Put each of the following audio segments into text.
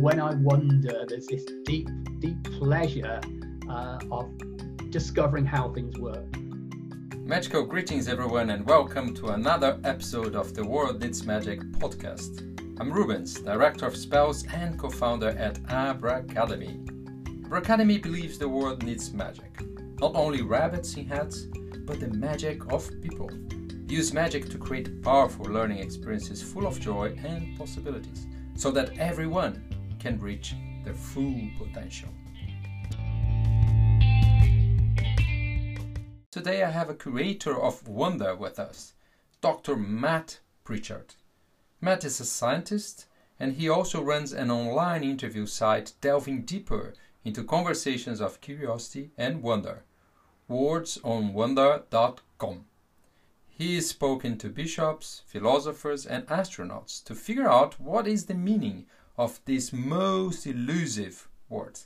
when I wonder, there's this deep, deep pleasure uh, of discovering how things work. Magical greetings, everyone, and welcome to another episode of the World Needs Magic podcast. I'm Rubens, Director of Spells and co founder at Abracademy. Abra Academy believes the world needs magic. Not only rabbits in hats, but the magic of people. Use magic to create powerful learning experiences full of joy and possibilities so that everyone can reach their full potential. Today I have a curator of wonder with us, Dr. Matt Pritchard. Matt is a scientist and he also runs an online interview site delving deeper into conversations of curiosity and wonder. Wordsonwonder.com. He is spoken to bishops, philosophers, and astronauts to figure out what is the meaning of this most elusive word.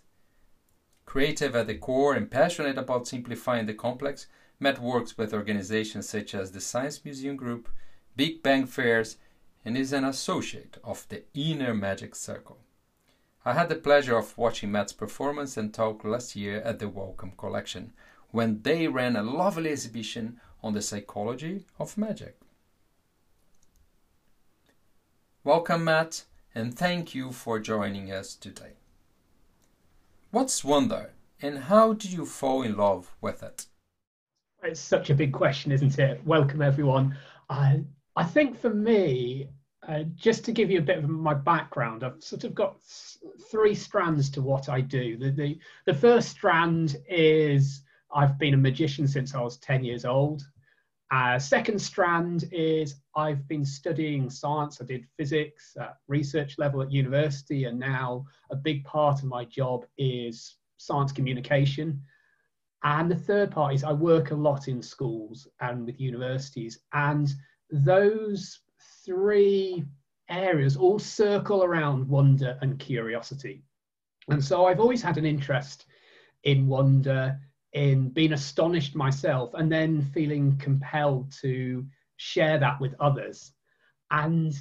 Creative at the core and passionate about simplifying the complex, Matt works with organizations such as the Science Museum Group, Big Bang Fairs, and is an associate of the Inner Magic Circle. I had the pleasure of watching Matt's performance and talk last year at the Wellcome Collection, when they ran a lovely exhibition on the psychology of magic. Welcome, Matt, and thank you for joining us today. What's wonder, and how did you fall in love with it? It's such a big question, isn't it? Welcome, everyone. I, I think for me, uh, just to give you a bit of my background, I've sort of got three strands to what I do. The, the, the first strand is I've been a magician since I was 10 years old. Uh, second strand is I've been studying science. I did physics at research level at university, and now a big part of my job is science communication. And the third part is I work a lot in schools and with universities. And those three areas all circle around wonder and curiosity. And so I've always had an interest in wonder, in being astonished myself, and then feeling compelled to share that with others. And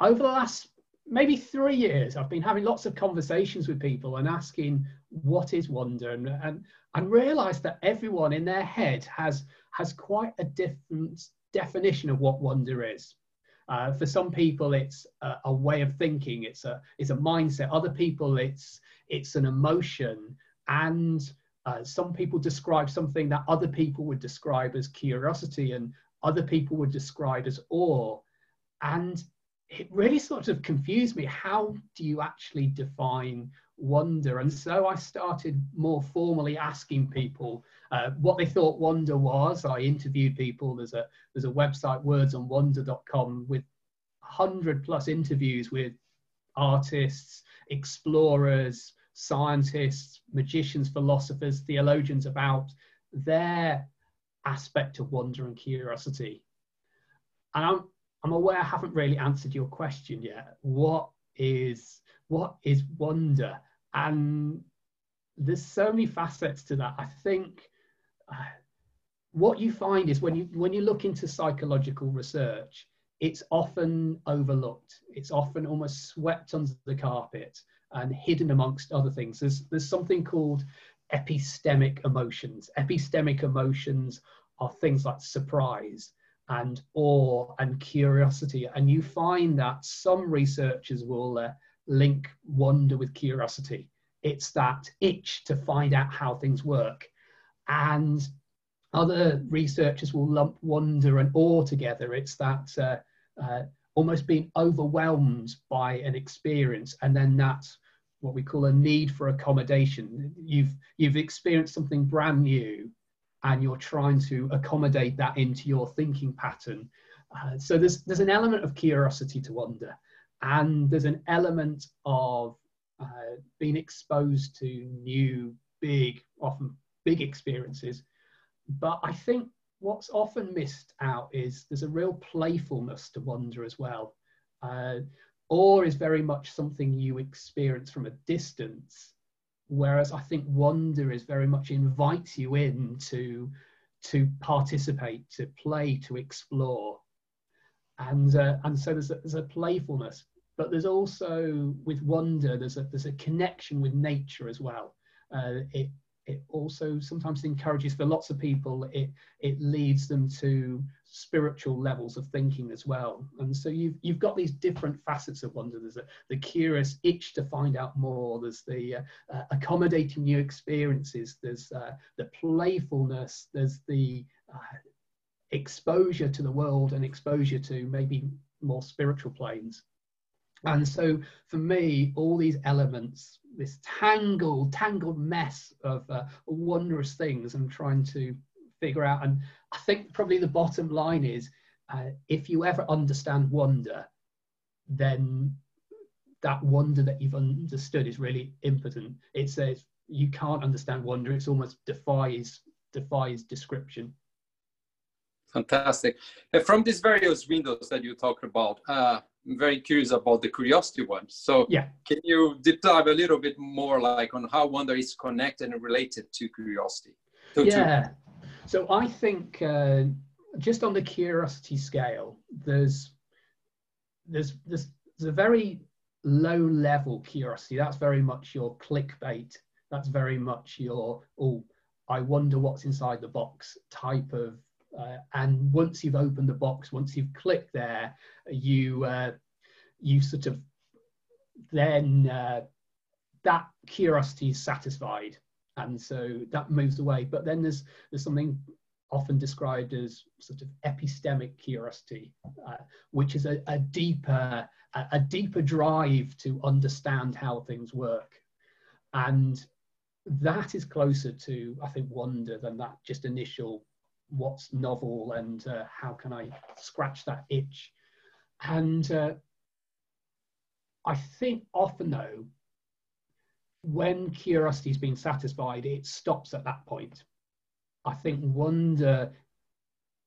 over the last maybe three years, I've been having lots of conversations with people and asking, what is wonder? And, and, and realized that everyone in their head has, has quite a different definition of what wonder is. Uh, for some people, it's a, a, way of thinking. It's a it's a mindset. Other people, it's it's an emotion. And uh, some people describe something that other people would describe as curiosity, and other people would describe as awe. And it really sort of confused me. How do you actually define wonder? And so I started more formally asking people uh, what they thought wonder was. I interviewed people. There's a there's a website wordsonwonder.com with hundred plus interviews with artists, explorers, scientists, magicians, philosophers, theologians about their aspect of wonder and curiosity. And I'm I'm aware I haven't really answered your question yet. What is what is wonder? And there's so many facets to that. I think uh, what you find is when you when you look into psychological research, it's often overlooked. It's often almost swept under the carpet and hidden amongst other things. There's there's something called epistemic emotions. Epistemic emotions are things like surprise and awe and curiosity. And you find that some researchers will uh, link wonder with curiosity. It's that itch to find out how things work. And other researchers will lump wonder and awe together. It's that uh, uh, almost being overwhelmed by an experience, and then that's what we call a need for accommodation. You've you've experienced something brand new, and you're trying to accommodate that into your thinking pattern. Uh, so there's there's an element of curiosity to wonder, and there's an element of uh, being exposed to new, big, often big experiences. But I think what's often missed out is there's a real playfulness to wonder as well. Uh, awe is very much something you experience from a distance, whereas I think wonder is very much invites you in to, to participate, to play, to explore. And, uh, and so there's a, there's a playfulness. but there's also with wonder there's a there's a connection with nature as well uh, it it also sometimes encourages for lots of people it it leads them to spiritual levels of thinking as well. And so you've you've got these different facets of wonder. There's a, the curious itch to find out more. There's the uh, uh, accommodating new experiences. There's uh, the playfulness. There's the uh, exposure to the world and exposure to maybe more spiritual planes and so for me, all these elements, this tangled, tangled mess of uh, wondrous things I'm trying to figure out. And I think probably the bottom line is uh, if you ever understand wonder, then that wonder that you've understood is really impotent. It says you can't understand wonder. It's almost defies defies description. Fantastic. From these various windows that you talked about, uh, I'm very curious about the curiosity one. So yeah, can you deep dive a little bit more like on how wonder is connected and related to curiosity? To, yeah. To... So I think uh, just on the curiosity scale, there's there's there's, there's a very low level curiosity. That's very much your clickbait. That's very much your oh, I wonder what's inside the box type of uh, and once you've opened the box, once you've clicked there, you uh, you sort of then uh, that curiosity is satisfied, and so that moves away. But then there's there's something often described as sort of epistemic curiosity, uh, which is a, a deeper a, a deeper drive to understand how things work, and that is closer to I think wonder than that just initial what's novel and uh, how can I scratch that itch. And uh, I think often though, when curiosity has been satisfied, it stops at that point. I think wonder,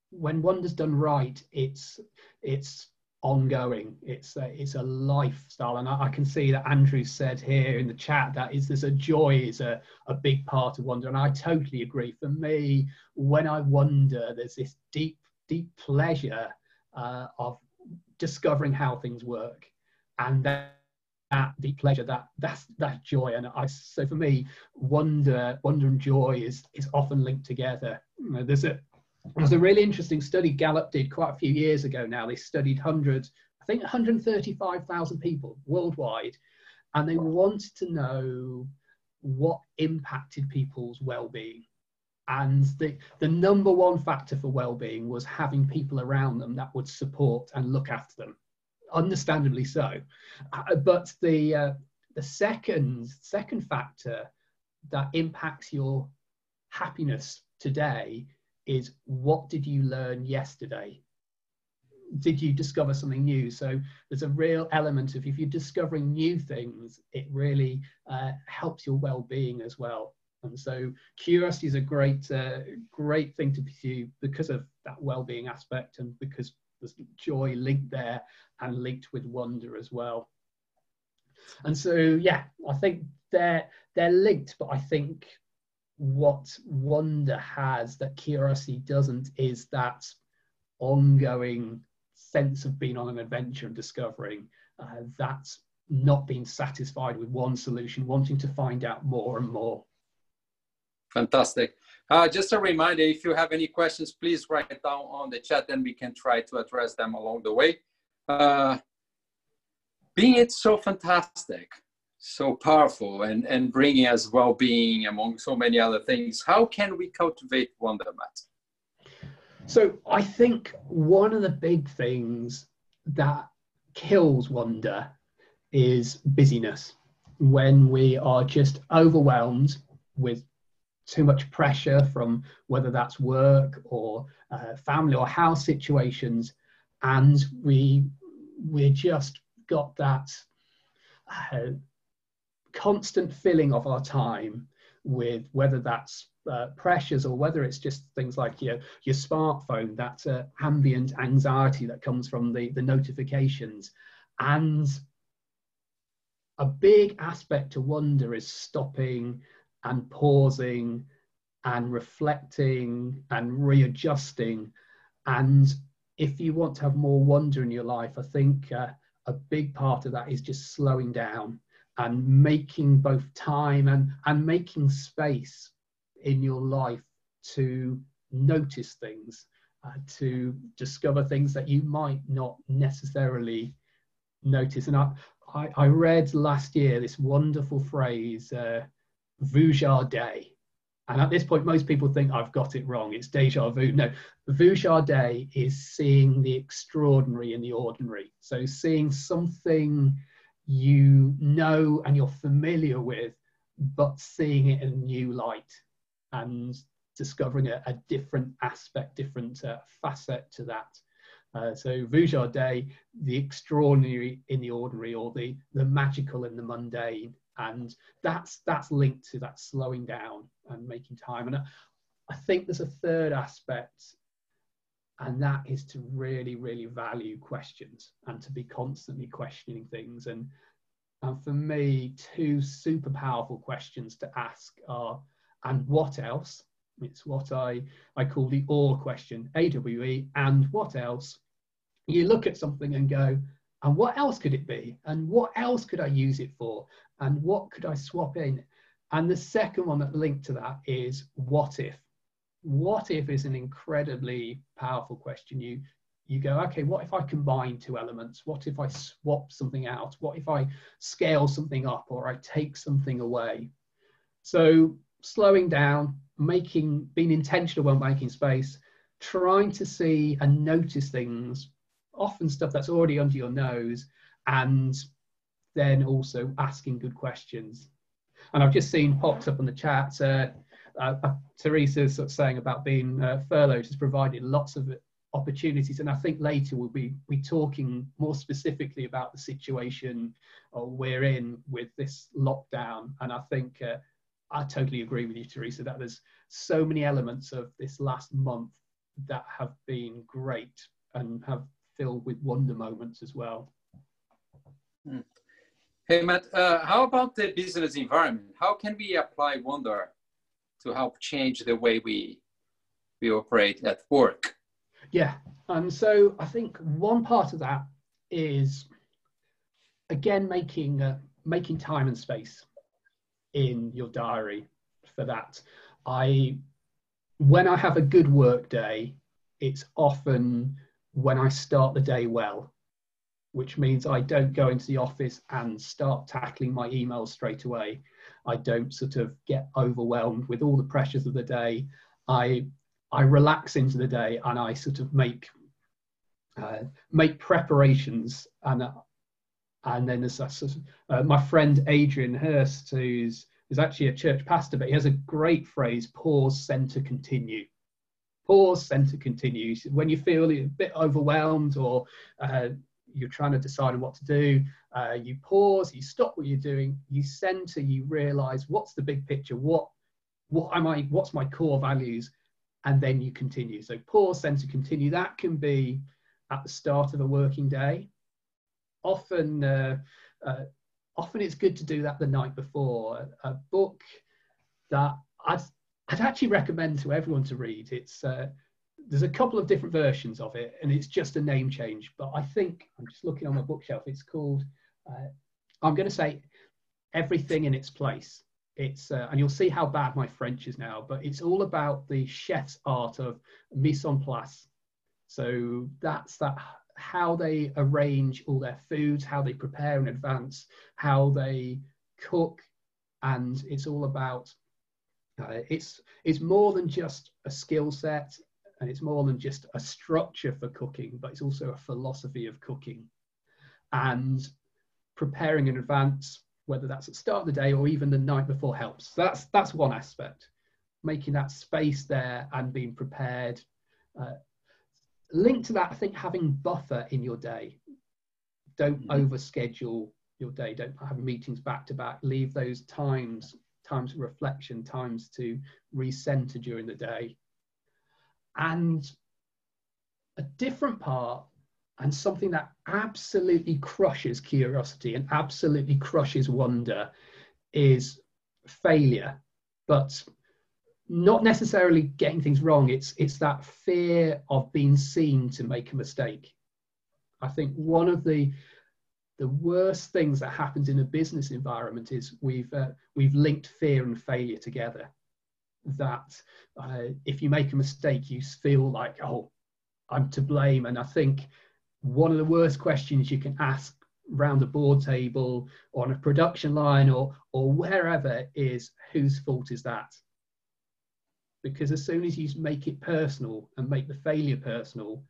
when wonder's done right, it's it's ongoing. It's a, it's a lifestyle, and I, I, can see that Andrew said here in the chat that is there's a joy is a, a big part of wonder, and I totally agree. For me, when I wonder, there's this deep deep pleasure uh, of discovering how things work, and that, that deep pleasure, that that's that joy, and I so for me, wonder wonder and joy is is often linked together. You know, there's a there's a really interesting study Gallup did quite a few years ago now. They studied hundreds, I think 135,000 people worldwide, and they wanted to know what impacted people's well-being. And the, the number one factor for well-being was having people around them that would support and look after them. Understandably so. Uh, but the, uh, the second, second factor that impacts your happiness today is what did you learn yesterday? Did you discover something new? So there's a real element of if you're discovering new things, it really uh, helps your well-being as well. And so curiosity is a great, uh, great thing to pursue because of that well-being aspect and because there's joy linked there and linked with wonder as well. And so, yeah, I think they're they're linked, but I think what wonder has that curiosity doesn't is that ongoing sense of being on an adventure and discovering uh, that's not being satisfied with one solution, wanting to find out more and more. Fantastic. Uh, just a reminder, if you have any questions, please write it down on the chat and we can try to address them along the way. Uh, being it so fantastic, so powerful and, and bringing us well-being among so many other things. How can we cultivate wonder wonderment? So I think one of the big things that kills wonder is busyness. When we are just overwhelmed with too much pressure from whether that's work or uh, family or house situations, and we we just got that uh, constant filling of our time with whether that's uh, pressures or whether it's just things like your your smartphone that uh, ambient anxiety that comes from the the notifications. And a big aspect to wonder is stopping and pausing and reflecting and readjusting. And if you want to have more wonder in your life i think uh, a big part of that is just slowing down and making both time and, and making space in your life to notice things, uh, to discover things that you might not necessarily notice. And I, I, I read last year this wonderful phrase, uh, Vuja de. And at this point, most people think I've got it wrong. It's deja vu. No, Vuja de is seeing the extraordinary in the ordinary. So seeing something you know and you're familiar with, but seeing it in a new light and discovering a, a different aspect, different uh, facet to that. Uh, so Vuja de, the extraordinary in the ordinary, or the the magical in the mundane, and that's that's linked to that slowing down and making time. And I, I think there's a third aspect, and that is to really really value questions and to be constantly questioning things. And and for me, two super powerful questions to ask are, and what else? It's what I, I call the OR question, AWE, and what else? You look at something and go, and what else could it be? And what else could I use it for? And what could I swap in? And the second one that linked to that is what if? What if is an incredibly powerful question. You you go, okay, what if I combine two elements? What if I swap something out? What if I scale something up or I take something away? So slowing down, making, being intentional when making space, trying to see and notice things, often stuff that's already under your nose, and then also asking good questions. And I've just seen popped up on the chat. Uh, uh, uh Teresa's sort of saying about being uh, furloughed has provided lots of opportunities, and I think later we'll be be talking more specifically about the situation uh, we're in with this lockdown. And I think uh, I totally agree with you, Teresa, that there's so many elements of this last month that have been great and have filled with wonder moments as well. Hmm. Hey, Matt, uh, how about the business environment? How can we apply wonder to help change the way we, we operate at work? Yeah, and so I think one part of that is again making uh, making time and space in your diary for that. I, when I have a good work day, it's often when I start the day well, which means I don't go into the office and start tackling my emails straight away. I don't sort of get overwhelmed with all the pressures of the day. I I relax into the day and I sort of make uh, make preparations and uh, and then there's uh, my friend Adrian Hurst, who's is actually a church pastor, but he has a great phrase: pause, center, continue. Pause, center, continue. When you feel a bit overwhelmed or uh, you're trying to decide on what to do, uh, you pause, you stop what you're doing, you center, you realize what's the big picture, what what am I, what's my core values, and then you continue. So pause, center, continue. That can be at the start of a working day often uh, uh, often it's good to do that the night before. A, a book that I'd I'd actually recommend to everyone to read. It's uh, there's a couple of different versions of it, and it's just a name change. But I think I'm just looking on my bookshelf. It's called uh, I'm going to say everything in its place. It's uh, and you'll see how bad my French is now, but it's all about the chef's art of mise en place. So that's that how they arrange all their foods, how they prepare in advance, how they cook, and it's all about. Uh, it's it's more than just a skill set, and it's more than just a structure for cooking, but it's also a philosophy of cooking, and preparing in advance, whether that's at the start of the day or even the night before, helps. So that's that's one aspect, making that space there and being prepared. Uh, linked to that, I think having buffer in your day. Don't mm-hmm. overschedule your day. Don't have meetings back to back. Leave those times, times of reflection, times to recenter during the day. And a different part and something that absolutely crushes curiosity and absolutely crushes wonder is failure. But not necessarily getting things wrong it's it's that fear of being seen to make a mistake i think one of the the worst things that happens in a business environment is we've uh, we've linked fear and failure together that uh, if you make a mistake you feel like oh i'm to blame. And i think one of the worst questions you can ask round a board table or on a production line or or wherever is whose fault is that? Because as soon as you make it personal and make the failure personal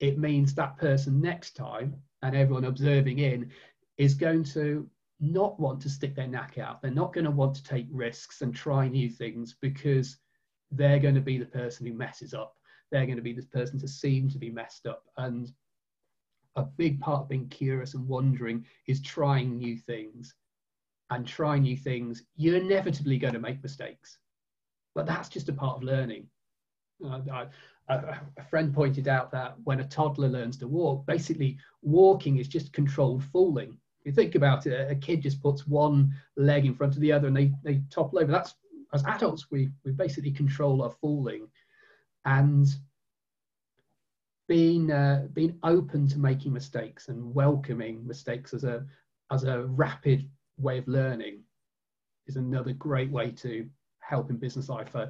it means that person next time and everyone observing in is going to not want to stick their neck out. They're not going to want to take risks and try new things because they're going to be the person who messes up. They're going to be the person to seem to be messed up. And a big part of being curious and wondering is trying new things. And trying new things you're inevitably going to make mistakes. But that's just a part of learning. Uh, I, a, a friend pointed out that when a toddler learns to walk basically walking is just controlled falling you think about it a kid just puts one leg in front of the other and they, they topple over that's as adults we, we basically control our falling and being uh, being open to making mistakes and welcoming mistakes as a as a rapid way of learning is another great way to help in business life. Uh,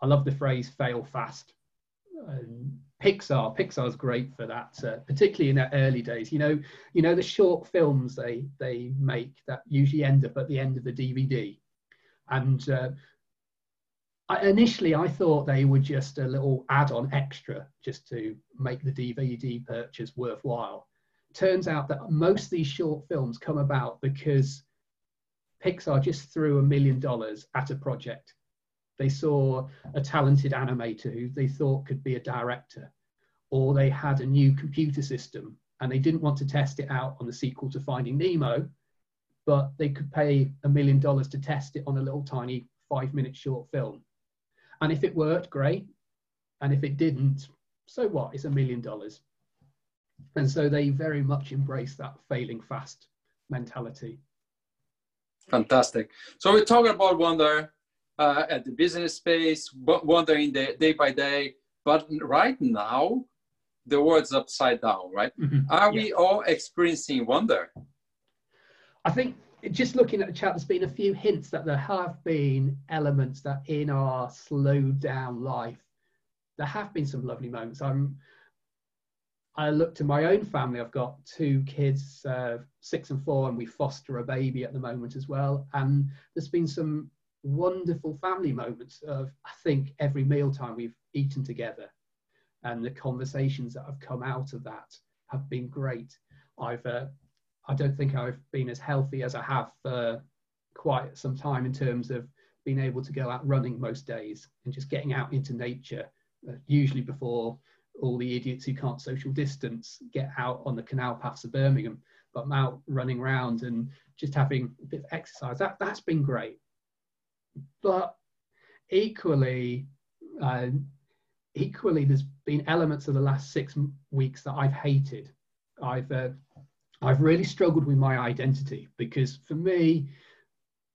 I love the phrase "fail fast." Um, Pixar, Pixar's great for that, uh, particularly in their early days. You know, you know the short films they they make that usually end up at the end of the DVD, and uh, I, initially I thought they were just a little add-on extra just to make the DVD purchase worthwhile. Turns out that most of these short films come about because Pixar just threw a million dollars at a project. They saw a talented animator who they thought could be a director, or they had a new computer system and they didn't want to test it out on the sequel to Finding Nemo, but they could pay a million dollars to test it on a little tiny five minute short film. And if it worked, great. And if it didn't, so what? It's a million dollars. And so they very much embrace that failing fast mentality. Fantastic. So we're talking about wonder uh, at the business space, wondering the day by day. But right now, the world's upside down, right? Mm-hmm. Are yeah. we all experiencing wonder? I think just looking at the chat, there's been a few hints that there have been elements that in our slowed down life, there have been some lovely moments. I'm, I look to my own family. I've got two kids, uh, six and four, and we foster a baby at the moment as well. And there's been some wonderful family moments of, I think, every mealtime we've eaten together. And the conversations that have come out of that have been great. I've uh, I don't think I've been as healthy as I have for quite some time in terms of being able to go out running most days and just getting out into nature, uh, usually before all the idiots who can't social distance get out on the canal paths of Birmingham. But I'm out running around and just having a bit of exercise. That, that's been great. But equally, uh, equally, there's been elements of the last six weeks that I've hated. I've uh, I've really struggled with my identity because for me,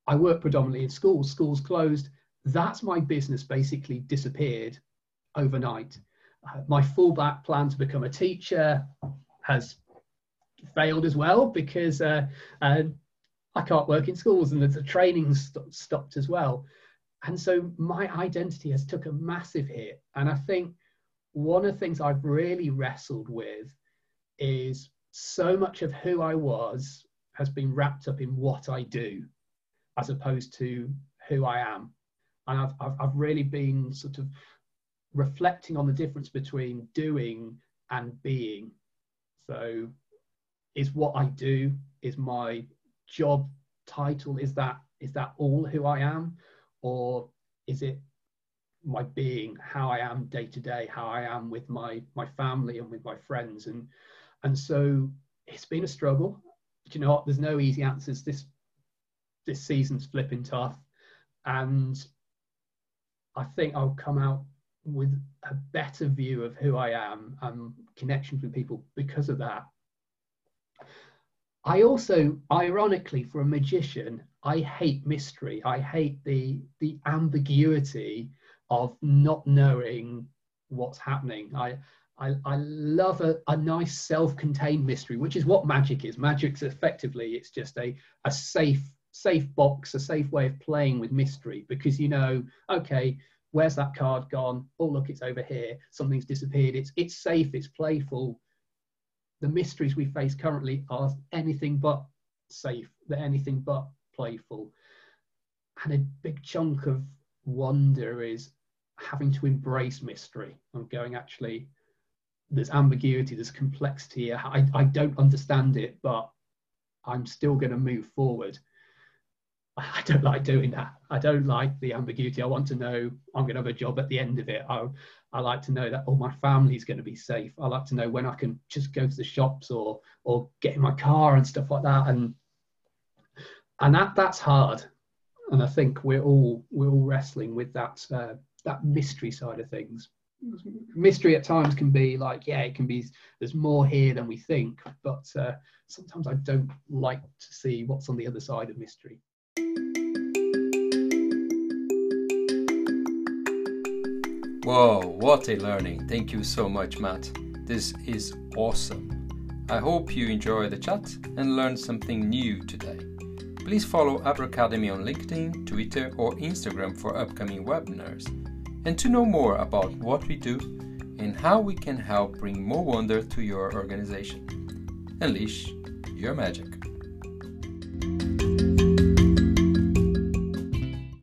I work predominantly in schools, schools closed. That's my business basically disappeared overnight. Uh, my fallback plan to become a teacher has failed as well because uh, uh, I can't work in schools and the training st- stopped as well. And so my identity has took a massive hit. And I think one of the things I've really wrestled with is so much of who I was has been wrapped up in what I do as opposed to who I am. And I've, I've, I've really been sort of reflecting on the difference between doing and being. So, is what I do, is my job title, is that is that all who I am? Or is it my being, how I am day to day, how I am with my my family and with my friends? And and so it's been a struggle. But you know what? There's no easy answers. This this season's flipping tough, and I think I'll come out with a better view of who I am and connections with people because of that. I also, ironically, for a magician, I hate mystery. I hate the the ambiguity of not knowing what's happening. I I, I love a, a nice self-contained mystery, which is what magic is. Magic's effectively it's just a, a safe safe box, a safe way of playing with mystery because you know, okay, where's that card gone? Oh look, it's over here. Something's disappeared. It's it's safe, it's playful. The mysteries we face currently are anything but safe. They're anything but playful. And a big chunk of wonder is having to embrace mystery. I'm going actually there's ambiguity, there's complexity. I, I don't understand it, but I'm still going to move forward. I don't like doing that. I don't like the ambiguity. I want to know I'm going to have a job at the end of it. I, I like to know that all oh, my family's going to be safe. I like to know when I can just go to the shops or or get in my car and stuff like that. And and that that's hard. And I think we're all we're all wrestling with that uh, that mystery side of things mystery at times can be like yeah it can be there's more here than we think but uh, sometimes i don't like to see what's on the other side of mystery whoa what a learning. Thank you so much matt. This is awesome. I hope you enjoy the chat and learned something new today. Please follow Abracademy on linkedin twitter or instagram for upcoming webinars. And to know more about what we do and how we can help bring more wonder to your organization. Unleash your magic.